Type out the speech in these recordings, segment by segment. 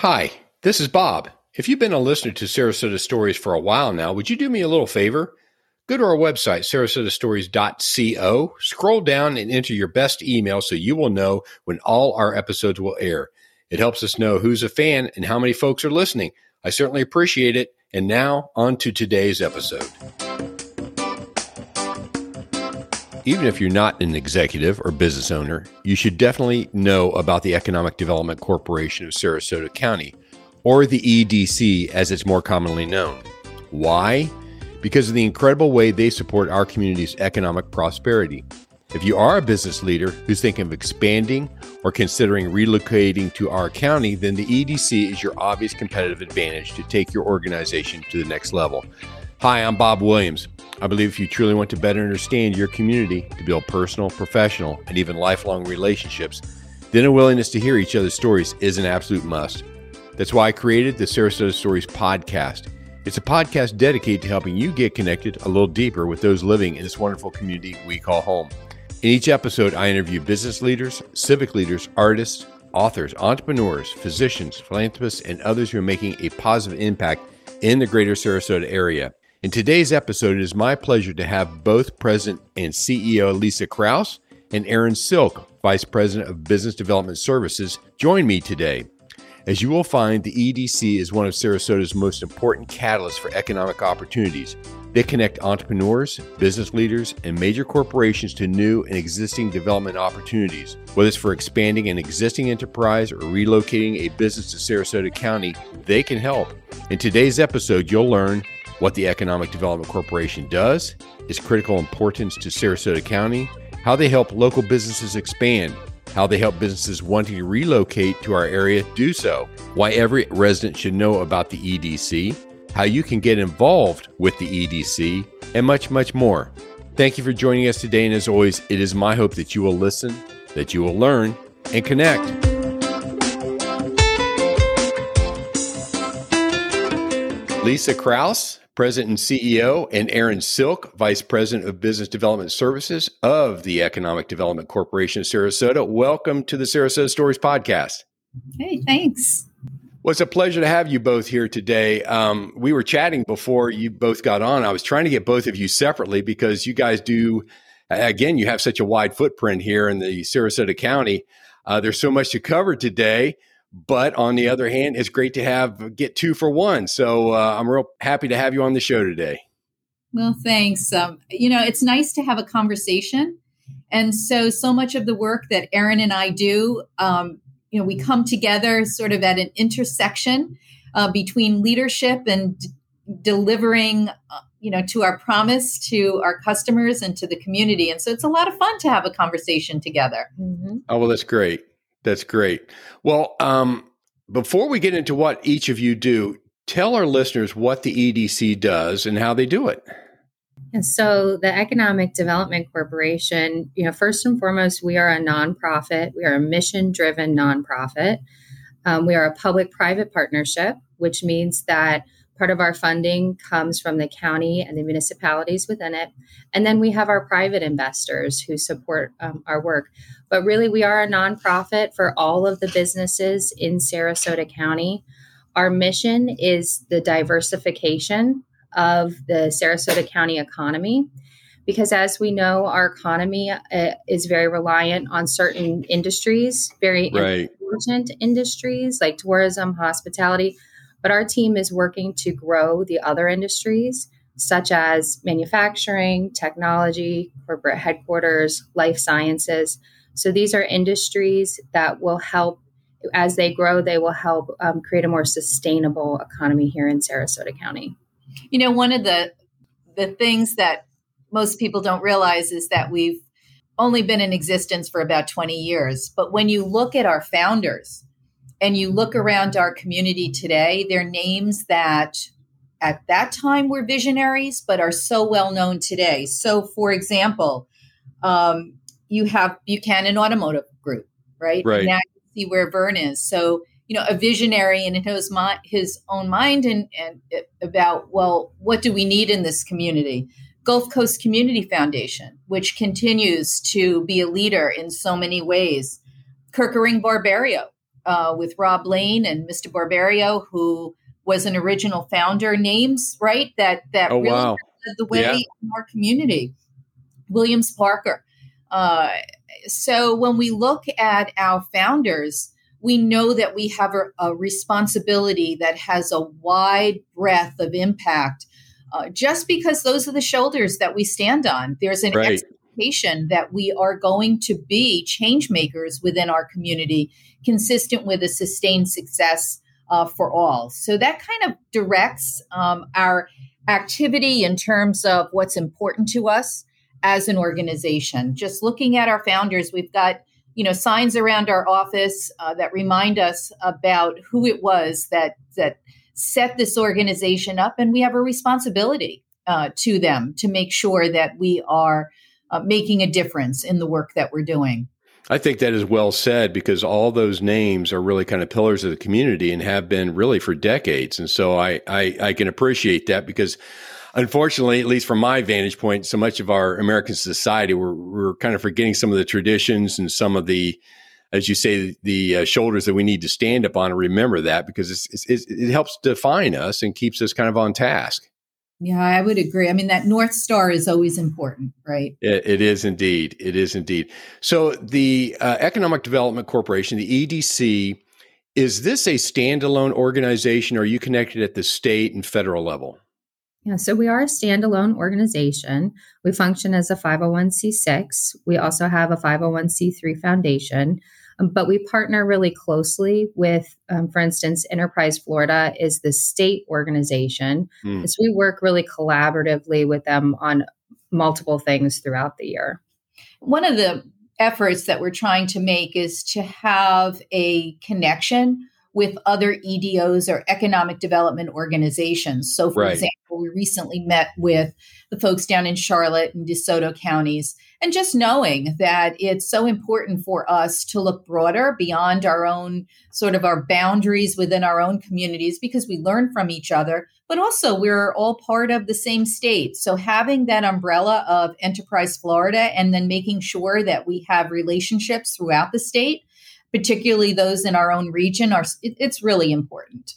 Hi, this is Bob. If you've been a listener to Sarasota Stories for a while now, would you do me a little favor? Go to our website, sarasotastories.co, scroll down and enter your best email so you will know when all our episodes will air. It helps us know who's a fan and how many folks are listening. I certainly appreciate it. And now, on to today's episode. Even if you're not an executive or business owner, you should definitely know about the Economic Development Corporation of Sarasota County, or the EDC as it's more commonly known. Why? Because of the incredible way they support our community's economic prosperity. If you are a business leader who's thinking of expanding or considering relocating to our county, then the EDC is your obvious competitive advantage to take your organization to the next level. Hi, I'm Bob Williams. I believe if you truly want to better understand your community, to build personal, professional, and even lifelong relationships, then a willingness to hear each other's stories is an absolute must. That's why I created the Sarasota Stories podcast. It's a podcast dedicated to helping you get connected a little deeper with those living in this wonderful community we call home. In each episode, I interview business leaders, civic leaders, artists, authors, entrepreneurs, physicians, philanthropists, and others who are making a positive impact in the greater Sarasota area. In today's episode, it is my pleasure to have both President and CEO Lisa Krouse and Erin Silk, Vice President of Business Development Services, join me today. As you will find, the EDC is one of Sarasota's most important catalysts for economic opportunities. They connect entrepreneurs, business leaders, and major corporations to new and existing development opportunities. Whether it's for expanding an existing enterprise or relocating a business to Sarasota County, they can help. In today's episode, you'll learn what the Economic Development Corporation does, its critical importance to Sarasota County, how they help local businesses expand, how they help businesses wanting to relocate to our area do so, why every resident should know about the EDC, how you can get involved with the EDC, and much, much more. Thank you for joining us today. And as always, it is my hope that you will listen, that you will learn, and connect. Lisa Krouse, President and CEO, and Erin Silk, Vice President of Business Development Services of the Economic Development Corporation of Sarasota. Welcome to the Sarasota Stories Podcast. Hey, thanks. Well, it's a pleasure to have you both here today. Um, we were chatting before you both got on. I was trying to get both of you separately because you guys do, again, you have such a wide footprint here in the Sarasota County. Uh, there's so much to cover today. But on the other hand, it's great to have get two for one. So uh, I'm real happy to have you on the show today. Well, thanks. Um, you know, it's nice to have a conversation. And so, so much of the work that Erin and I do, um, you know, we come together sort of at an intersection uh, between leadership and d- delivering, uh, you know, to our promise to our customers and to the community. And so, it's a lot of fun to have a conversation together. Mm-hmm. Oh well, that's great. That's great. Well, um, before we get into what each of you do, tell our listeners what the EDC does and how they do it. And so, the Economic Development Corporation, you know, first and foremost, we are a nonprofit. We are a mission-driven nonprofit. Um, we are a public private partnership, which means that part of our funding comes from the county and the municipalities within it. And then we have our private investors who support um, our work. But really, we are a nonprofit for all of the businesses in Sarasota County. Our mission is the diversification of the Sarasota County economy because as we know our economy uh, is very reliant on certain industries very right. important industries like tourism hospitality but our team is working to grow the other industries such as manufacturing technology corporate headquarters life sciences so these are industries that will help as they grow they will help um, create a more sustainable economy here in sarasota county you know one of the the things that most people don't realize is that we've only been in existence for about 20 years. But when you look at our founders and you look around our community today, they're names that at that time were visionaries, but are so well known today. So, for example, um, you have Buchanan Automotive Group, right? Right. now you see where Vern is. So, you know, a visionary in his, his own mind and, and about, well, what do we need in this community? Gulf Coast Community Foundation, which continues to be a leader in so many ways. Kerkering Barberio uh, with Rob Lane and Mr. Barberio, who was an original founder, names right that that oh, really wow. led the way yeah. in our community. Williams Parker. Uh, so when we look at our founders, we know that we have a, a responsibility that has a wide breadth of impact uh, just because those are the shoulders that we stand on. There's an right. Expectation that we are going to be change makers within our community, consistent with a sustained success uh, for all. So that kind of directs um, our activity in terms of what's important to us as an organization. Just looking at our founders, we've got you know signs around our office uh, that remind us about who it was that that set this organization up, and we have a responsibility uh, to them to make sure that we are uh, making a difference in the work that we're doing. I think that is well said because all those names are really kind of pillars of the community and have been really for decades. And so I, I, I can appreciate that because unfortunately, at least from my vantage point, so much of our American society, we're, we're kind of forgetting some of the traditions and some of the as you say, the uh, shoulders that we need to stand up on and remember that because it's, it's, it helps define us and keeps us kind of on task. Yeah, I would agree. I mean, that North Star is always important, right? it, it is indeed. It is indeed. So, the uh, Economic Development Corporation, the EDC, is this a standalone organization or are you connected at the state and federal level? Yeah, so we are a standalone organization. We function as a 501c6. We also have a 501c3 foundation. But we partner really closely with, um, for instance, Enterprise Florida is the state organization. Mm. So we work really collaboratively with them on multiple things throughout the year. One of the efforts that we're trying to make is to have a connection with other EDOs or economic development organizations. So, for right. example, we recently met with the folks down in Charlotte and DeSoto counties and just knowing that it's so important for us to look broader beyond our own sort of our boundaries within our own communities because we learn from each other but also we're all part of the same state. So having that umbrella of enterprise florida and then making sure that we have relationships throughout the state particularly those in our own region are it's really important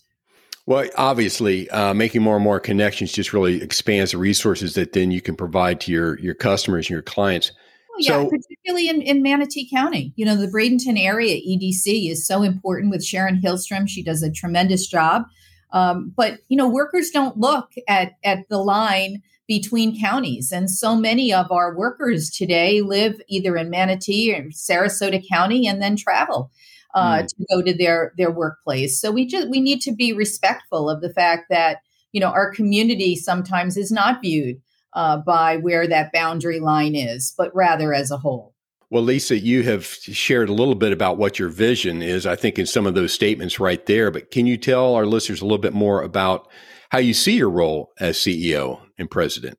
well, obviously, uh, making more and more connections just really expands the resources that then you can provide to your your customers and your clients. Well, yeah, so, particularly in, in Manatee County. You know, the Bradenton area EDC is so important with Sharon Hillstrom. She does a tremendous job. Um, but you know, workers don't look at at the line between counties, and so many of our workers today live either in Manatee or Sarasota County, and then travel uh, mm. to go to their their workplace. So we just we need to be respectful of the fact that you know our community sometimes is not viewed uh, by where that boundary line is, but rather as a whole. Well, Lisa, you have shared a little bit about what your vision is, I think, in some of those statements right there. But can you tell our listeners a little bit more about how you see your role as CEO and president?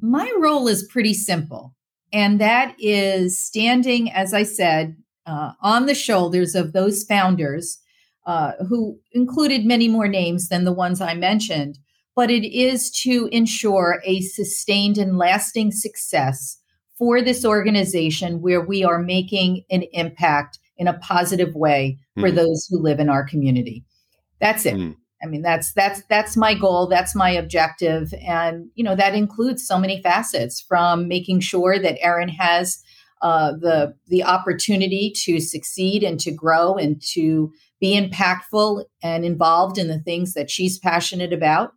My role is pretty simple, and that is standing, as I said, uh, on the shoulders of those founders, uh, who included many more names than the ones I mentioned, but it is to ensure a sustained and lasting success for this organization where we are making an impact in a positive way for mm. those who live in our community. That's it. Mm. I mean, that's that's that's my goal. That's my objective, and you know that includes so many facets from making sure that Erin has uh, the the opportunity to succeed and to grow and to be impactful and involved in the things that she's passionate about,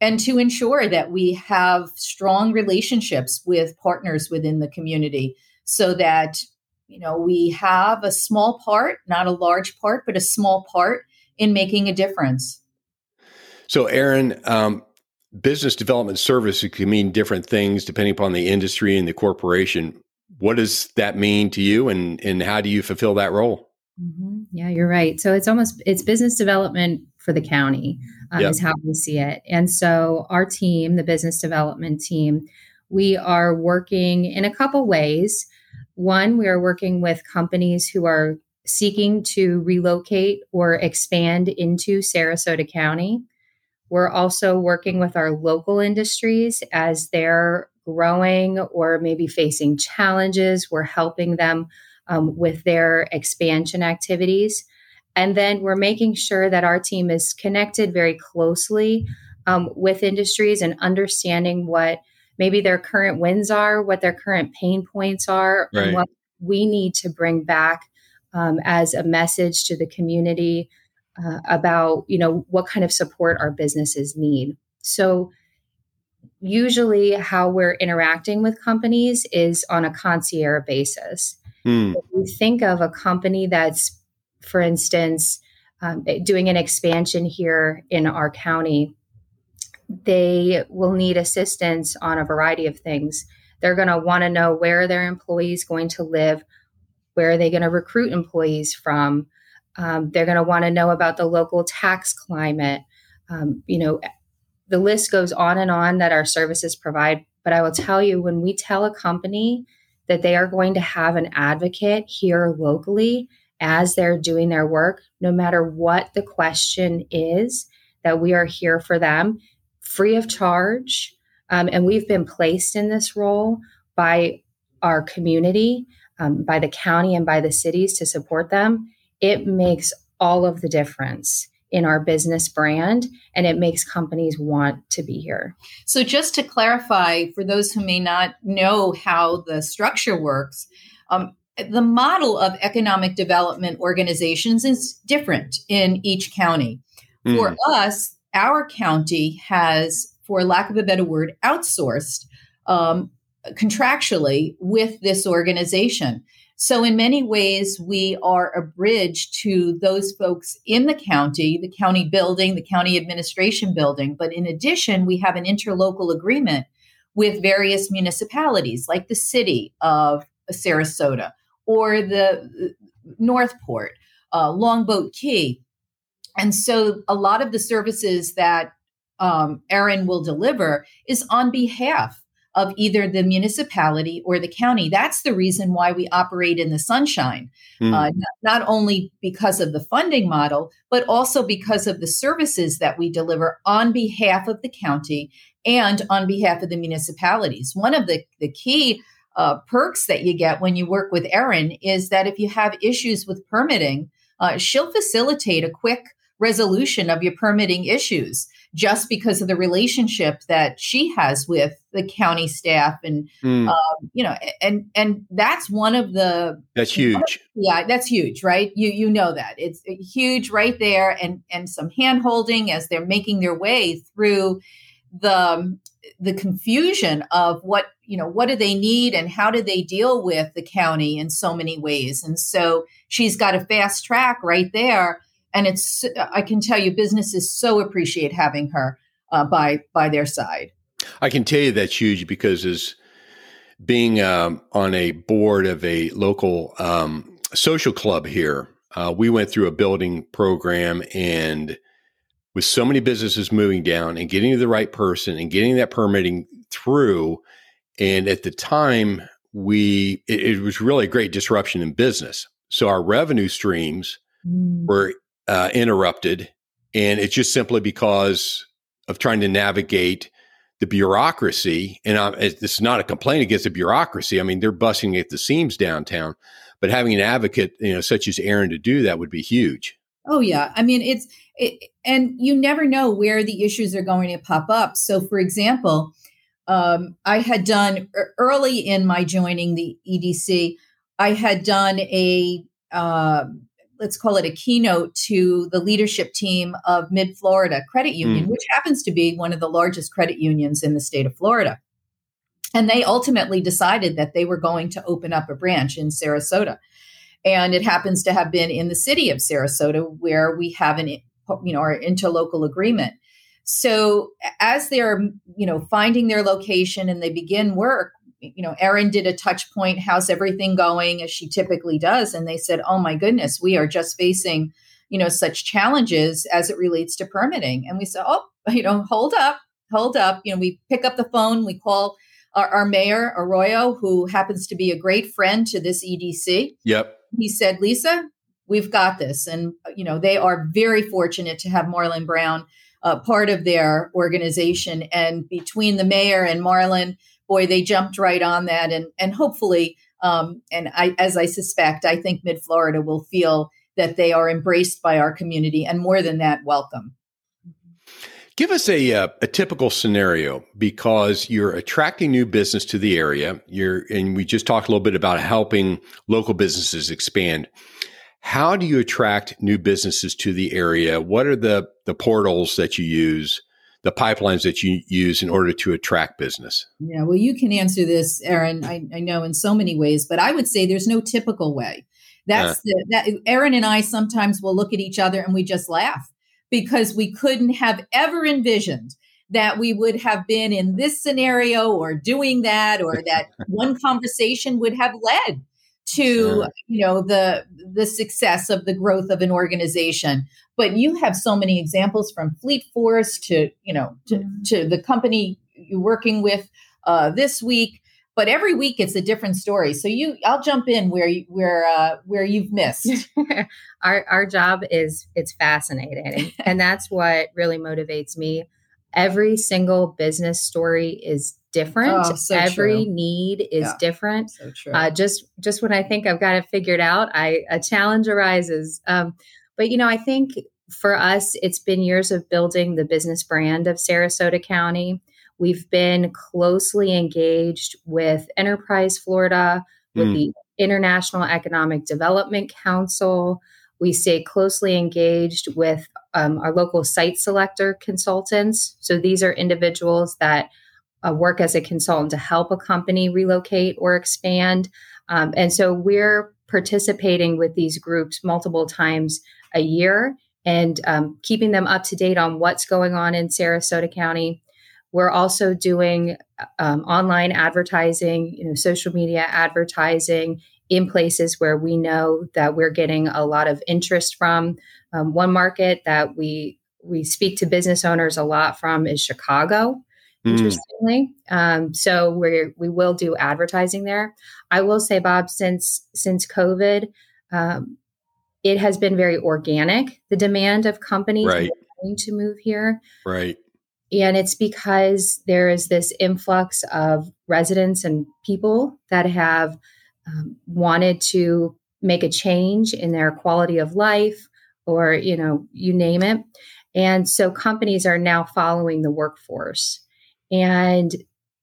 and to ensure that we have strong relationships with partners within the community, so that you know we have a small part, not a large part, but a small part in making a difference. So, erin um, business development services can mean different things depending upon the industry and the corporation. What does that mean to you, and and how do you fulfill that role? Mm-hmm. Yeah, you're right. So it's almost it's business development for the county um, yep. is how we see it. And so our team, the business development team, we are working in a couple ways. One, we are working with companies who are seeking to relocate or expand into Sarasota County. We're also working with our local industries as they're growing or maybe facing challenges. We're helping them um, with their expansion activities. And then we're making sure that our team is connected very closely um, with industries and understanding what maybe their current wins are, what their current pain points are, right. and what we need to bring back um, as a message to the community uh, about you know what kind of support our businesses need so usually how we're interacting with companies is on a concierge basis mm. if you think of a company that's for instance um, doing an expansion here in our county they will need assistance on a variety of things they're going to want to know where their employees going to live where are they going to recruit employees from um, they're going to want to know about the local tax climate. Um, you know, the list goes on and on that our services provide. But I will tell you, when we tell a company that they are going to have an advocate here locally as they're doing their work, no matter what the question is, that we are here for them free of charge. Um, and we've been placed in this role by our community, um, by the county, and by the cities to support them it makes all of the difference in our business brand and it makes companies want to be here. So, just to clarify for those who may not know how the structure works, um, the model of economic development organizations is different in each county. Mm. For us, our county has, for lack of a better word, outsourced um, contractually with this organization. So, in many ways, we are a bridge to those folks in the county, the county building, the county administration building. But in addition, we have an interlocal agreement with various municipalities like the city of Sarasota or the Northport, uh, Longboat Key. And so, a lot of the services that um, Erin will deliver is on behalf of either the municipality or the county. That's the reason why we operate in the sunshine, mm. uh, not, not, only because of the funding model, but also because of the services that we deliver on behalf of the county and on behalf of the municipalities. One of the, the key uh, perks that you get when you work with Erin is that if you have issues with permitting, uh, she'll facilitate a quick resolution of your permitting issues just because of the relationship that she has with the county staff and mm. um, you know and and that's one of the that's huge. Yeah that's huge right? You you know that. It's huge right there and and some hand holding as they're making their way through the the confusion of what you know what do they need and how do they deal with the county in so many ways. And so she's got a fast track right there and it's I can tell you businesses so appreciate having her uh, by by their side. I can tell you that's huge because as being um, on a board of a local um, social club here, uh, we went through a building program and with so many businesses moving down and getting to the right person and getting that permitting through. And at the time, we it, it was really a great disruption in business So our revenue streams mm. were uh, interrupted. And it's just simply because of trying to navigate the bureaucracy. And I'm, this is not a complaint against the bureaucracy. I mean, they're busting at the seams downtown, but having an advocate, you know, such as Erin to do that would be huge. Oh yeah, I mean it's it, and you never know where the issues are going to pop up. So, for example, um, I had done early in my joining the EDC, I had done a uh, let's call it a keynote to the leadership team of Mid Florida Credit Union, mm. which happens to be one of the largest credit unions in the state of Florida. And they ultimately decided that they were going to open up a branch in Sarasota. And it happens to have been in the city of Sarasota where we have an, you know, our interlocal agreement. So as they're, you know, finding their location and they begin work, you know, Erin did a touch point, how's everything going as she typically does. And they said, oh my goodness, we are just facing, you know, such challenges as it relates to permitting. And we said, oh, you know, hold up, hold up. You know, we pick up the phone, we call our, our mayor, Arroyo, who happens to be a great friend to this EDC. Yep. He said, Lisa, we've got this. And, you know, they are very fortunate to have Marlon Brown uh, part of their organization. And between the mayor and Marlon, boy, they jumped right on that. And, and hopefully, um, and I, as I suspect, I think Mid Florida will feel that they are embraced by our community and more than that, welcome. Give us a, a, uh, a typical scenario because you're attracting new business to the area. You're and we just talked a little bit about helping local businesses expand. How do you attract new businesses to the area? What are the the portals that you use, the pipelines that you use in order to attract business? Yeah, well, you can answer this, Erin. I, I know in so many ways, but I would say there's no typical way. That's uh. the, that Erin and I sometimes will look at each other and we just laugh because we couldn't have ever envisioned that we would have been in this scenario or doing that or that one conversation would have led to you know the the success of the growth of an organization but you have so many examples from fleet force to you know to, mm-hmm. to the company you're working with uh, this week but every week it's a different story. So you, I'll jump in where you, where uh, where you've missed. our our job is it's fascinating, and that's what really motivates me. Every single business story is different. Oh, so Every true. need is yeah, different. So true. Uh, just just when I think I've got it figured out, I a challenge arises. Um, but you know, I think for us, it's been years of building the business brand of Sarasota County. We've been closely engaged with Enterprise Florida, with mm. the International Economic Development Council. We stay closely engaged with um, our local site selector consultants. So these are individuals that uh, work as a consultant to help a company relocate or expand. Um, and so we're participating with these groups multiple times a year and um, keeping them up to date on what's going on in Sarasota County. We're also doing um, online advertising, you know, social media advertising in places where we know that we're getting a lot of interest from. Um, one market that we we speak to business owners a lot from is Chicago. Hmm. Interestingly, mm. um, so we we will do advertising there. I will say, Bob, since since COVID, um, it has been very organic. The demand of companies right. to move here, right? And it's because there is this influx of residents and people that have um, wanted to make a change in their quality of life or, you know, you name it. And so companies are now following the workforce. And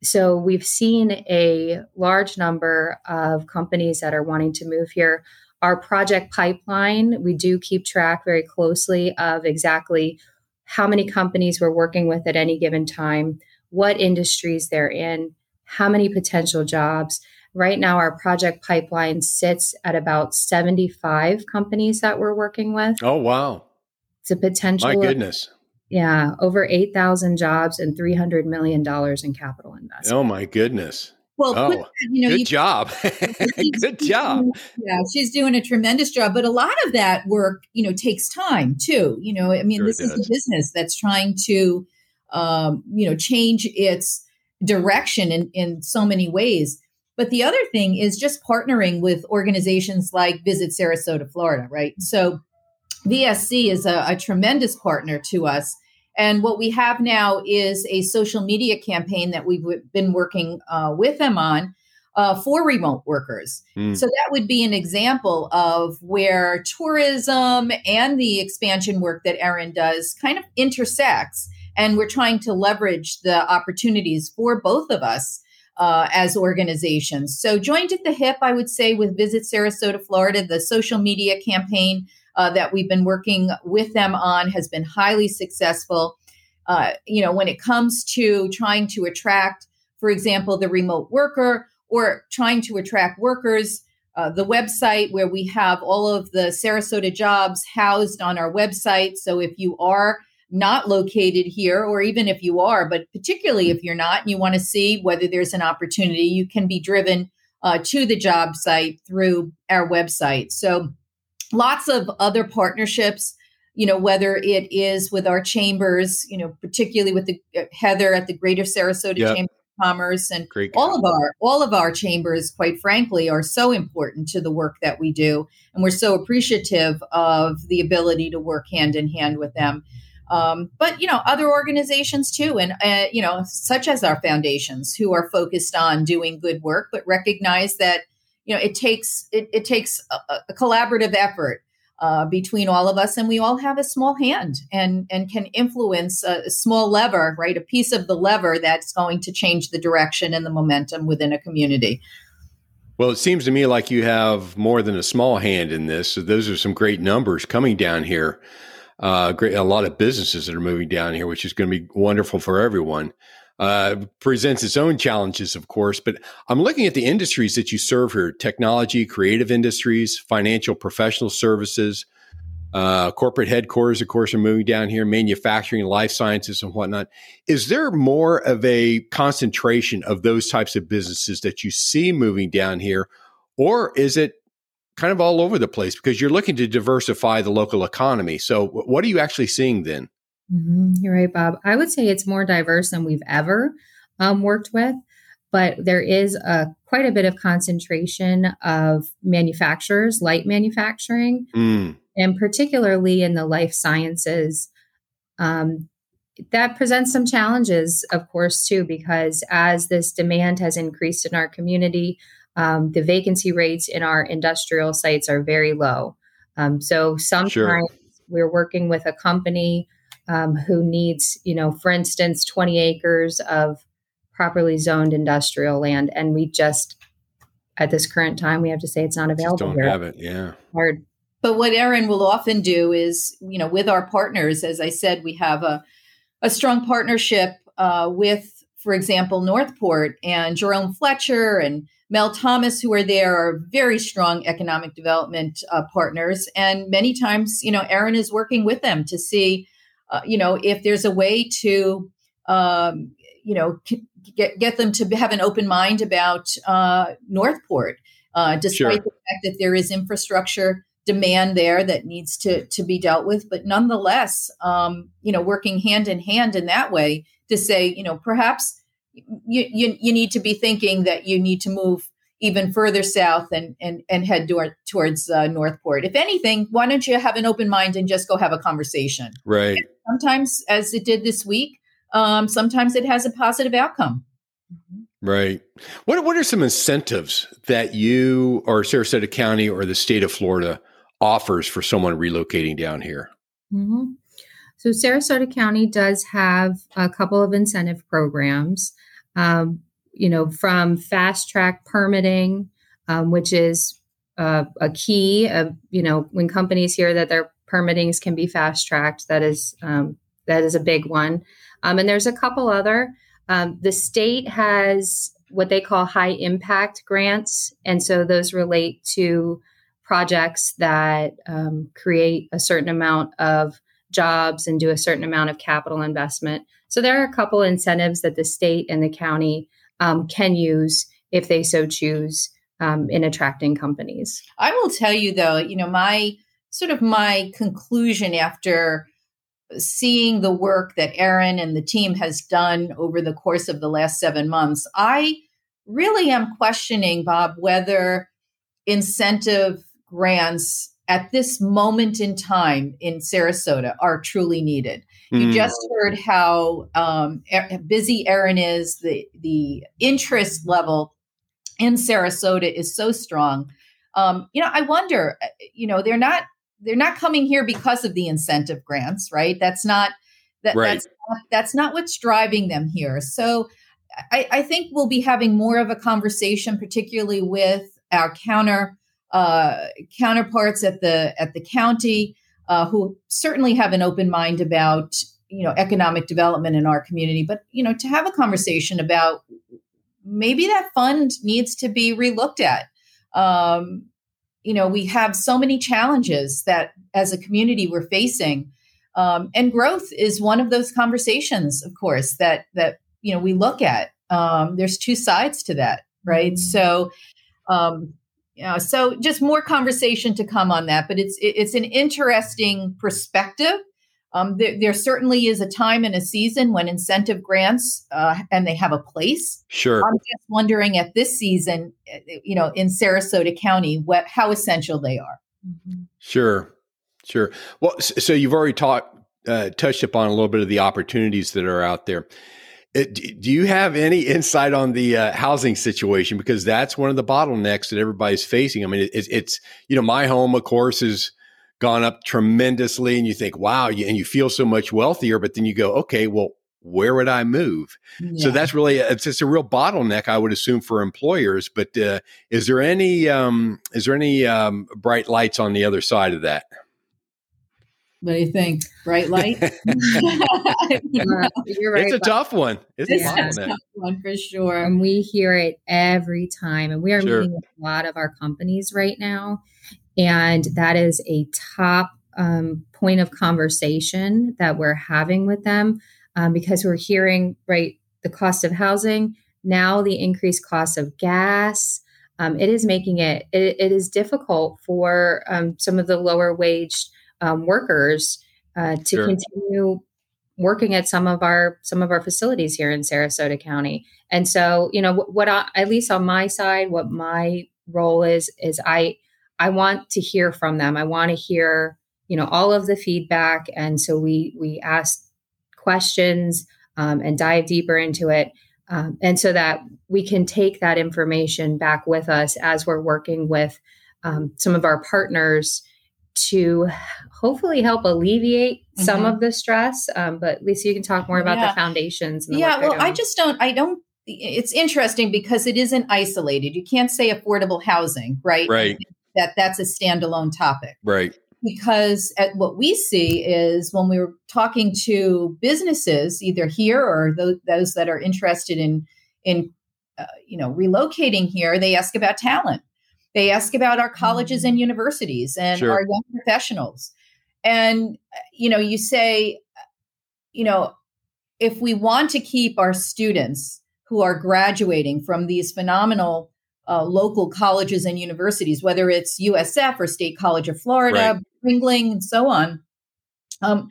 so we've seen a large number of companies that are wanting to move here. Our project pipeline, we do keep track very closely of exactly how many companies we're working with at any given time, what industries they're in, how many potential jobs. Right now, our project pipeline sits at about 75 companies that we're working with. Oh, wow. It's a potential. My goodness. Of, yeah, over 8,000 jobs and $300 million in capital investment. Oh, my goodness. Well, oh, put, you know, good you, job. good job. Yeah, she's doing a tremendous job. But a lot of that work, you know, takes time too. You know, I mean, sure this is a business that's trying to, um, you know, change its direction in, in so many ways. But the other thing is just partnering with organizations like Visit Sarasota, Florida, right? So VSC is a, a tremendous partner to us. And what we have now is a social media campaign that we've been working uh, with them on uh, for remote workers. Mm. So that would be an example of where tourism and the expansion work that Erin does kind of intersects. And we're trying to leverage the opportunities for both of us uh, as organizations. So, joined at the hip, I would say, with Visit Sarasota, Florida, the social media campaign uh, that we've been working with them on has been highly successful. Uh, you know, when it comes to trying to attract, for example, the remote worker or trying to attract workers, uh, the website where we have all of the Sarasota jobs housed on our website. So if you are not located here, or even if you are, but particularly if you're not and you want to see whether there's an opportunity, you can be driven uh, to the job site through our website. So lots of other partnerships you know whether it is with our chambers you know particularly with the uh, heather at the greater sarasota yep. chamber of commerce and Great all of our all of our chambers quite frankly are so important to the work that we do and we're so appreciative of the ability to work hand in hand with them um, but you know other organizations too and uh, you know such as our foundations who are focused on doing good work but recognize that you know it takes it, it takes a, a collaborative effort uh, between all of us and we all have a small hand and and can influence a, a, small lever right? A piece of the lever that's going to change the direction and the momentum within a community. Well it seems to me like you have more than a small hand in this. So those are some great numbers coming down here. Uh, great a lot of businesses that are moving down here which is going to be wonderful for everyone uh, presents its own challenges, of course. But I'm looking at the industries that you serve here technology, creative industries, financial professional services, uh, corporate headquarters, of course, are moving down here, manufacturing, life sciences, and whatnot. Is there more of a concentration of those types of businesses that you see moving down here? Or is it kind of all over the place because you're looking to diversify the local economy? So, what are you actually seeing then? Mm-hmm. You're right, Bob. I would say it's more diverse than we've ever um, worked with, but there is a quite a bit of concentration of manufacturers, light manufacturing, mm. and particularly in the life sciences. Um, that presents some challenges, of course, too, because as this demand has increased in our community, um, the vacancy rates in our industrial sites are very low. Um, so sometimes sure. we're working with a company um, who needs, you know, for instance, 20 acres of properly zoned industrial land. And we just, at this current time, we have to say it's not available. Just don't here. have it. Yeah. Hard. But what Erin will often do is, you know, with our partners, as I said, we have a, a strong partnership uh, with, for example, Northport and Jerome Fletcher and Mel Thomas, who are there, are very strong economic development uh, partners. And many times, you know, Erin is working with them to see uh, you know, if there's a way to, um, you know, get get them to have an open mind about uh, Northport, uh, despite sure. the fact that there is infrastructure demand there that needs to to be dealt with, but nonetheless, um, you know, working hand in hand in that way to say, you know, perhaps you, you you need to be thinking that you need to move even further south and and, and head toward, towards uh, Northport. If anything, why don't you have an open mind and just go have a conversation? Right. And sometimes, as it did this week, um, sometimes it has a positive outcome. Right. What What are some incentives that you or Sarasota County or the state of Florida offers for someone relocating down here? Mm-hmm. So Sarasota County does have a couple of incentive programs. Um, you know, from fast track permitting, um, which is uh, a key of, you know, when companies hear that their permittings can be fast tracked, that is, um, that is a big one. Um, and there's a couple other. Um, the state has what they call high impact grants. And so those relate to projects that um, create a certain amount of jobs and do a certain amount of capital investment. So there are a couple incentives that the state and the county um, can use if they so choose um, in attracting companies. I will tell you though, you know, my sort of my conclusion after seeing the work that Erin and the team has done over the course of the last seven months, I really am questioning, Bob, whether incentive grants at this moment in time in Sarasota are truly needed. You mm. just heard how um, busy Erin is. The the interest level in Sarasota is so strong. Um, you know, I wonder. Uh, you know, they're not they're not coming here because of the incentive grants, right? That's not that, right. that's not, that's not what's driving them here. So I, I, think we'll be having more of a conversation, particularly with our counter uh, counterparts at the at the county, uh, who certainly have an open mind about you know economic development in our community. But you know, to have a conversation about maybe that fund needs to be relooked at. Um, you know, we have so many challenges that as a community we're facing. Um, and growth is one of those conversations, of course, that that you know we look at. Um, there's two sides to that, right? Mm-hmm. So, um, you know, so just more conversation to come on that. But it's it's an interesting perspective. Um, there, there, certainly is a time and a season when incentive grants uh, and they have a place. Sure. I'm just wondering at this season, you know, in Sarasota County, what how essential they are. Mm-hmm. Sure. Sure. Well, so you've already talked, uh, touched upon a little bit of the opportunities that are out there. It, uh, do you have any insight on the uh, housing situation? Because that's one of the bottlenecks that everybody's facing. I mean, it, it's, you know, my home, of course, has gone up tremendously, and you think, wow, and you feel so much wealthier. But then you go, okay, well, where would I move? Yeah. So that's really it's just a real bottleneck, I would assume, for employers. But uh, is there any um, is there any um, bright lights on the other side of that? What do you think? Bright light? you're right. It's a tough one. It's yeah. a tough one for sure. And we hear it every time. And we are sure. meeting with a lot of our companies right now. And that is a top um, point of conversation that we're having with them um, because we're hearing, right, the cost of housing, now the increased cost of gas. Um, it is making it, it, it is difficult for um, some of the lower wage um, workers uh, to sure. continue working at some of our some of our facilities here in Sarasota County. And so, you know, what, what I, at least on my side, what my role is is I I want to hear from them. I want to hear, you know, all of the feedback, and so we we ask questions um, and dive deeper into it. Um, and so that we can take that information back with us as we're working with um, some of our partners to hopefully help alleviate mm-hmm. some of the stress. Um, but Lisa, you can talk more about yeah. the foundations. The yeah, well, I just don't, I don't, it's interesting because it isn't isolated. You can't say affordable housing, right? Right. That that's a standalone topic. Right. Because at what we see is when we are talking to businesses, either here or those, those that are interested in in uh, you know relocating here, they ask about talent they ask about our colleges and mm. universities and sure. our young professionals. And, you know, you say, you know, if we want to keep our students who are graduating from these phenomenal uh, local colleges and universities, whether it's USF or State College of Florida, right. Ringling, and so on, um,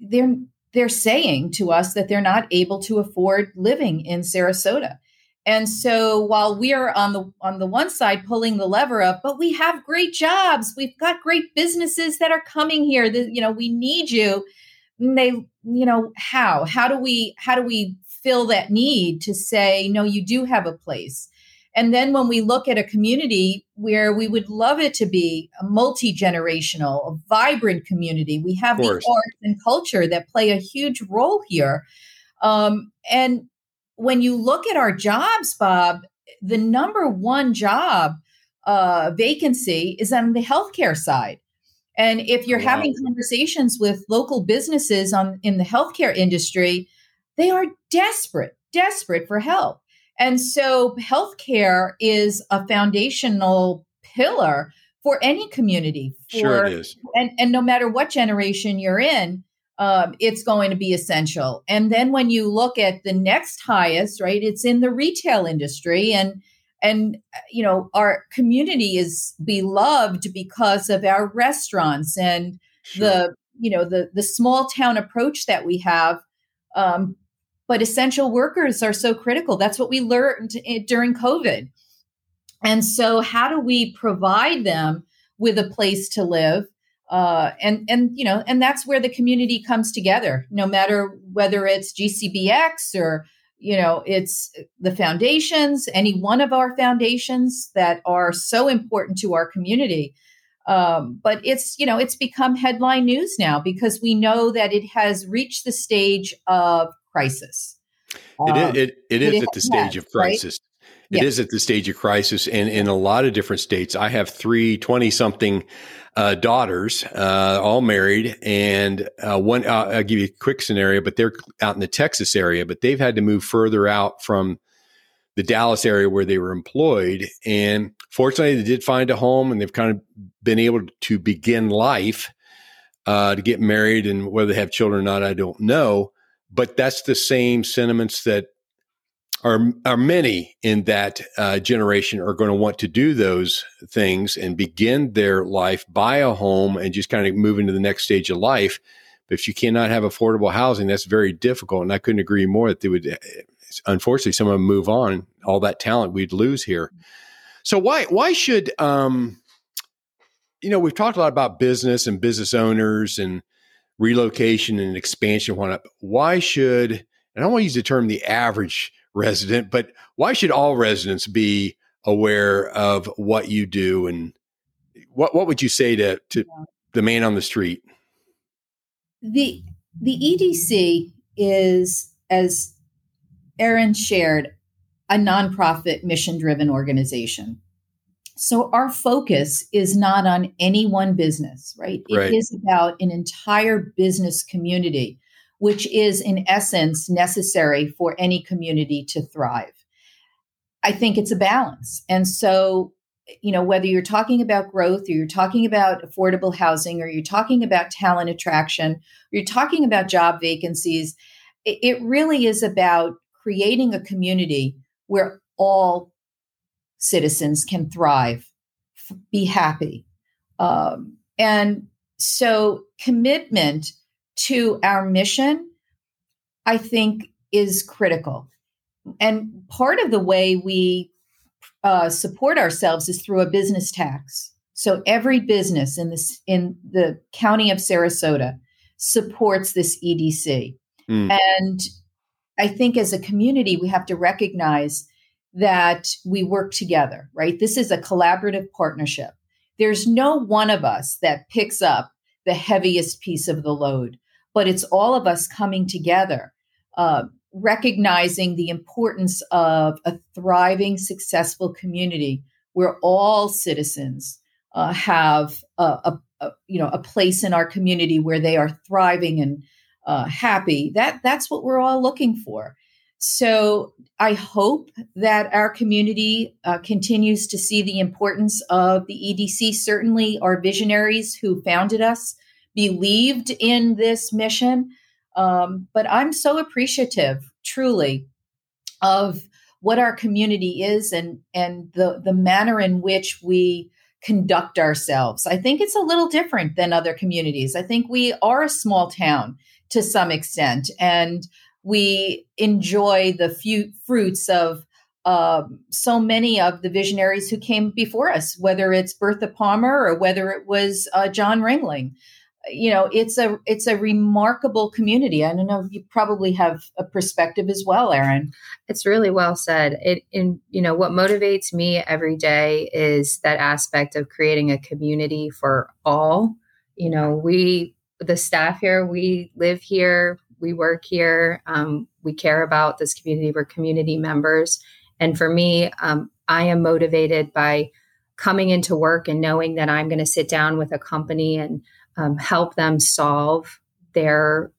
they're they're saying to us that they're not able to afford living in Sarasota. And so while we are on the on the one side pulling the lever up, but we have great jobs, we've got great businesses that are coming here. That you know, we need you. And they, you know, how how do we how do we fill that need to say no? You do have a place. And then when we look at a community where we would love it to be a multi generational, a vibrant community, we have the arts and culture that play a huge role here. Um, and when you look at our jobs, Bob, the number one job uh, vacancy is on the healthcare side. And if you're wow. having conversations with local businesses on in the healthcare industry, they are desperate, desperate for help. And so healthcare is a foundational pillar for any community. For, sure it is. And, and no matter what generation you're in, um, it's going to be essential. And then when you look at the next highest, right, it's in the retail industry, and and you know our community is beloved because of our restaurants and sure. the you know the the small town approach that we have. Um, but essential workers are so critical. That's what we learned during COVID. And so, how do we provide them with a place to live? Uh, and and you know, and that's where the community comes together. No matter whether it's GCBX or you know it's the foundations, any one of our foundations that are so important to our community. Um, but it's you know it's become headline news now because we know that it has reached the stage of crisis. Um, it, it, it is at the stage of crisis. It yeah. is at the stage of crisis. And in a lot of different states, I have three 20 something uh, daughters, uh, all married. And uh, one, uh, I'll give you a quick scenario, but they're out in the Texas area, but they've had to move further out from the Dallas area where they were employed. And fortunately, they did find a home and they've kind of been able to begin life, uh, to get married. And whether they have children or not, I don't know but that's the same sentiments that are are many in that uh, generation are going to want to do those things and begin their life, buy a home, and just kind of move into the next stage of life. But if you cannot have affordable housing, that's very difficult. And I couldn't agree more that they would. Uh, unfortunately, some of them move on. All that talent we'd lose here. So why why should um, you know we've talked a lot about business and business owners and relocation and expansion why should and I don't want to use the term the average resident, but why should all residents be aware of what you do and what what would you say to to the man on the street? The the EDC is as Erin shared a nonprofit mission driven organization. So our focus is not on any one business, right? right? It is about an entire business community, which is in essence necessary for any community to thrive. I think it's a balance. And so, you know, whether you're talking about growth or you're talking about affordable housing or you're talking about talent attraction, you're talking about job vacancies, it really is about creating a community where all citizens can thrive, be happy. Um, and so, commitment to our mission, I think, is critical. And part of the way we uh, support ourselves is through a business tax. So every business in this in the county of Sarasota supports this EDC. Mm. And I think as a community, we have to recognize that we work together, right? This is a collaborative partnership. There's no one of us that picks up the heaviest piece of the load, but it's all of us coming together, uh, recognizing the importance of a thriving, successful community where all citizens uh, have a, a, a, you know a place in our community where they are thriving and uh, happy. That that's what we're all looking for. So I hope that our community uh, continues to see the importance of the EDC. Certainly, our visionaries who founded us believed in this mission. Um, but I'm so appreciative, truly, of what our community is and and the the manner in which we conduct ourselves. I think it's a little different than other communities. I think we are a small town to some extent, and we enjoy the few fruits of uh, so many of the visionaries who came before us, whether it's Bertha Palmer or whether it was uh, John Ringling. You know, it's a it's a remarkable community. I don't know. You probably have a perspective as well, Erin. It's really well said. It in you know what motivates me every day is that aspect of creating a community for all. You know, we the staff here, we live here, we work here. Um, we care about this community. We're community members. And for me, um, I am motivated by coming into work and knowing that I'm going to sit down with a company and um, help them solve their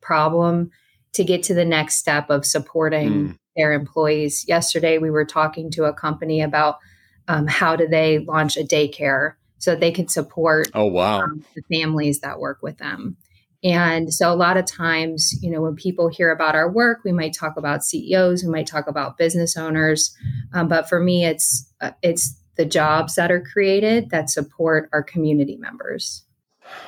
problem to get to the next step of supporting mm. their employees. Yesterday, we were talking to a company about um, how do they launch a daycare so that they can support oh wow um, the families that work with them and so a lot of times, you know, when people hear about our work, we might talk about CEOs, we might talk about business owners, um, but for me, it's uh, it's the jobs that are created that support our community members.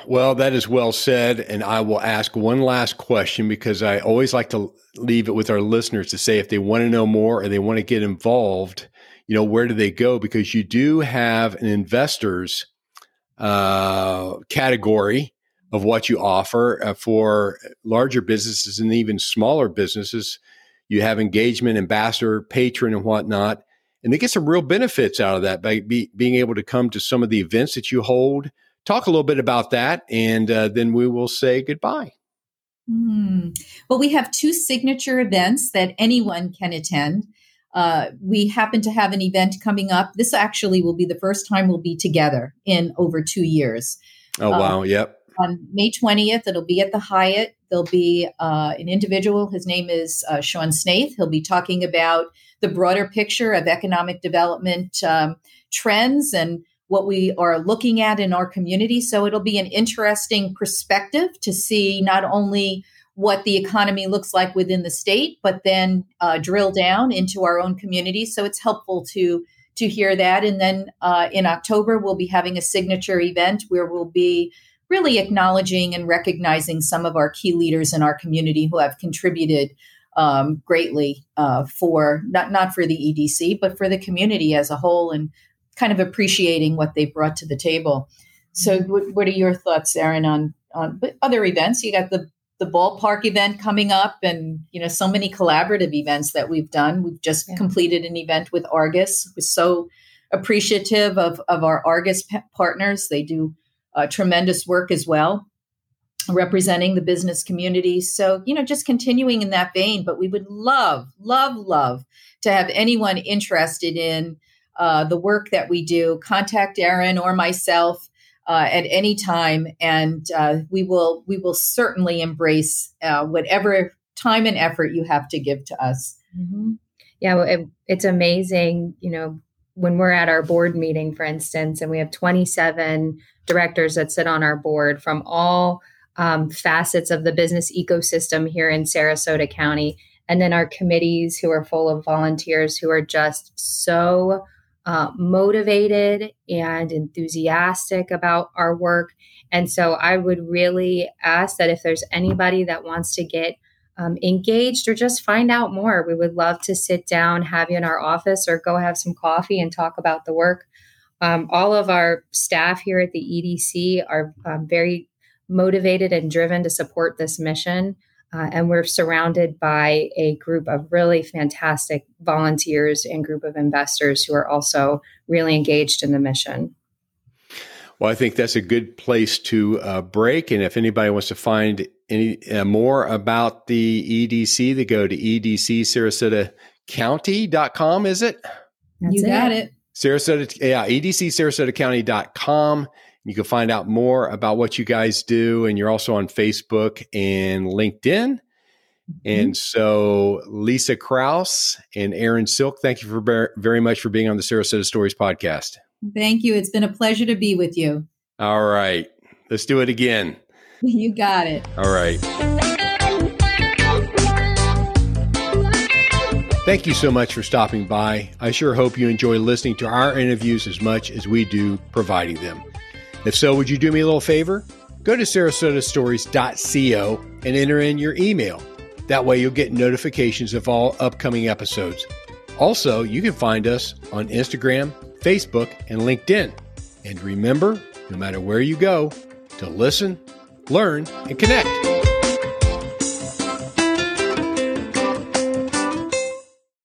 Well, that is well said. And I will ask one last question because I always like to leave it with our listeners to say if they want to know more or they want to get involved, you know, where do they go? Because you do have an investors uh, category of what you offer uh, for larger businesses and even smaller businesses. You have engagement, ambassador, patron, and whatnot. And they get some real benefits out of that by be, being able to come to some of the events that you hold talk a little bit about that, and uh, then we will say goodbye. Mm. Well, we have two signature events that anyone can attend. Uh, we happen to have an event coming up. This actually will be the first time we'll be together in over two years. Oh, wow. Um, yep. On May 20th, it'll be at the Hyatt. There'll be uh, an individual. His name is uh, Sean Snaith. He'll be talking about the broader picture of economic development um, trends and what we are looking at in our community. So it'll be an interesting perspective to see not only what the economy looks like within the state, but then uh, drill down into our own community. So it's helpful to to hear that. And then uh, in October, we'll be having a signature event where we'll be really acknowledging and recognizing some of our key leaders in our community who have contributed um, greatly uh, for not not for the EDC, but for the community as a whole, and kind of appreciating what they brought to the table. So, mm-hmm. what, what are your thoughts, Erin, on on other events? You got the the ballpark event coming up, and you know so many collaborative events that we've done. We've just yeah. completed an event with Argus. We're so appreciative of of our Argus partners. They do uh, tremendous work as well, representing the business community. So you know, just continuing in that vein. But we would love, love, love to have anyone interested in uh, the work that we do, contact Erin or myself uh, at any time, and uh, we will we will certainly embrace uh, whatever time and effort you have to give to us. Mm-hmm. Yeah, it, it's amazing. You know, when we're at our board meeting, for instance, and we have 27 directors that sit on our board from all um, facets of the business ecosystem here in Sarasota County. And then our committees who are full of volunteers who are just so uh, motivated and enthusiastic about our work. And so I would really ask that if there's anybody that wants to get um, engaged or just find out more, we would love to sit down, have you in our office, or go have some coffee and talk about the work. Um, all of our staff here at the EDC are um, very motivated and driven to support this mission. Uh, and we're surrounded by a group of really fantastic volunteers and group of investors who are also really engaged in the mission. Well, I think that's a good place to uh, break. And if anybody wants to find any uh, more about the EDC, they go to edcsarasotacounty.com, is it? That's you got it. it. Sarasota, yeah, edcsarasotacounty.com. You can find out more about what you guys do, and you're also on Facebook and LinkedIn. Mm-hmm. And so, Lisa Krouse and Erin Silk, thank you for very much for being on the Sarasota Stories podcast. Thank you. It's been a pleasure to be with you. All right. Let's do it again. You got it. All right. Thank you so much for stopping by. I sure hope you enjoy listening to our interviews as much as we do providing them. If so, would you do me a little favor? Go to sarasotastories.co and enter in your email. That way, you'll get notifications of all upcoming episodes. Also, you can find us on Instagram, Facebook, and LinkedIn. And remember, no matter where you go, to listen, learn, and connect.